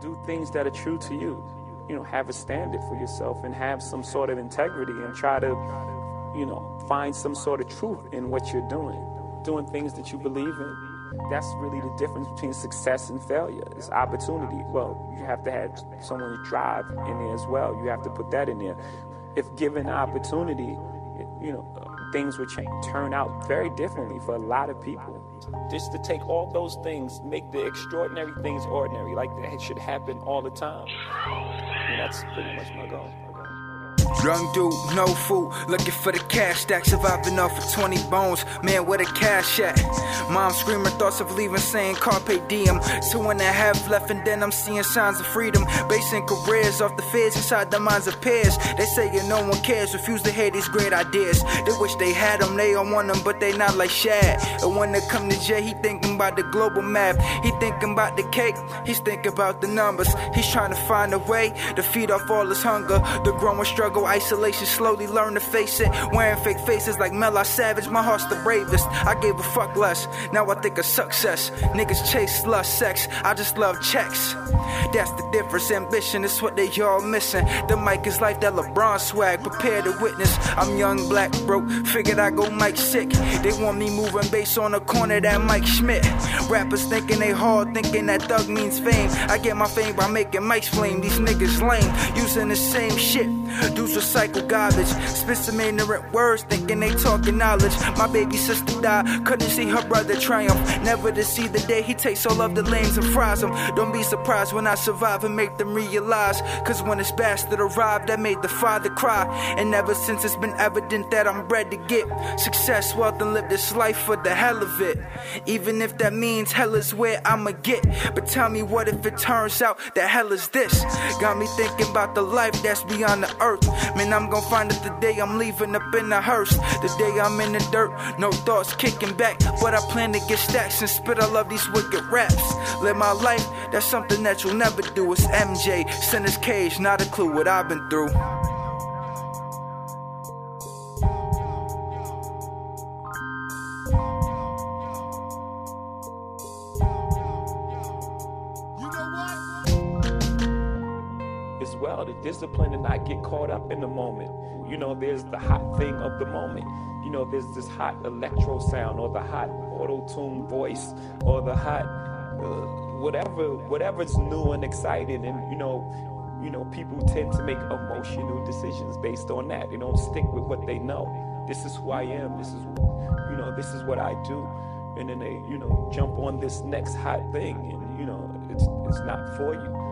Do things that are true to you. You know, have a standard for yourself and have some sort of integrity and try to, you know, find some sort of truth in what you're doing. Doing things that you believe in. That's really the difference between success and failure. It's opportunity. Well, you have to have someone to drive in there as well. You have to put that in there. If given opportunity, you know, things would change, turn out very differently for a lot of people. Just to take all those things, make the extraordinary things ordinary, like that should happen all the time. And that's pretty much my goal. Drunk dude, no food, looking for the cash stack, surviving off of 20 bones. Man, where the cash at? Mom screaming thoughts of leaving, saying carpe diem. Two and a half left, and then I'm seeing signs of freedom. Basing careers off the fears inside the minds of peers. They say you no one cares, refuse to hear these great ideas. They wish they had them, they don't want them, but they not like Shad. And when they come to Jay, he thinking about the global map. He thinking about the cake, he's thinking about the numbers. He's trying to find a way to feed off all his hunger. The growing struggle, isolation, slowly learn to face it. Wearing fake faces like Mela Savage, my heart's the bravest. I gave a fuck less, now I think of success. Niggas chase lust, sex, I just love checks. That's the difference, ambition is what they all missing. The mic is like that LeBron swag, prepare to witness. I'm young, black, broke, figured I go Mike sick. They want me moving bass on the corner, that Mike Schmidt. Rappers thinking they hard, thinking that thug means fame. I get my fame by making mics flame, these niggas lame, using the same shit. Dudes recycle garbage, spit some ignorant words, thinking they talking knowledge. My baby sister died, couldn't see her brother triumph. Never to see the day he takes all of the lanes and fries them. Don't be surprised when I survive and make them realize. Cause when this bastard arrived, that made the father cry. And ever since it's been evident that I'm bred to get success, wealth, and live this life for the hell of it. Even if that means hell is where I'ma get. But tell me what if it turns out that hell is this? Got me thinking about the life that's beyond the earth. Man, I'm gonna find it the day I'm leaving up in the hearse. The day I'm in the dirt, no thoughts kicking back. But I plan to get stacks and spit all of these wicked raps. Live my life, that's something that you'll never do. It's MJ, Sinner's Cage, not a clue what I've been through. As well to discipline and not get caught up in the moment. You know there's the hot thing of the moment. You know there's this hot electro sound or the hot auto-tune voice or the hot uh, whatever whatever's new and exciting. And you know you know people tend to make emotional decisions based on that. They don't stick with what they know. This is who i am. This is you know this is what i do. And then they you know jump on this next hot thing. And you know it's it's not for you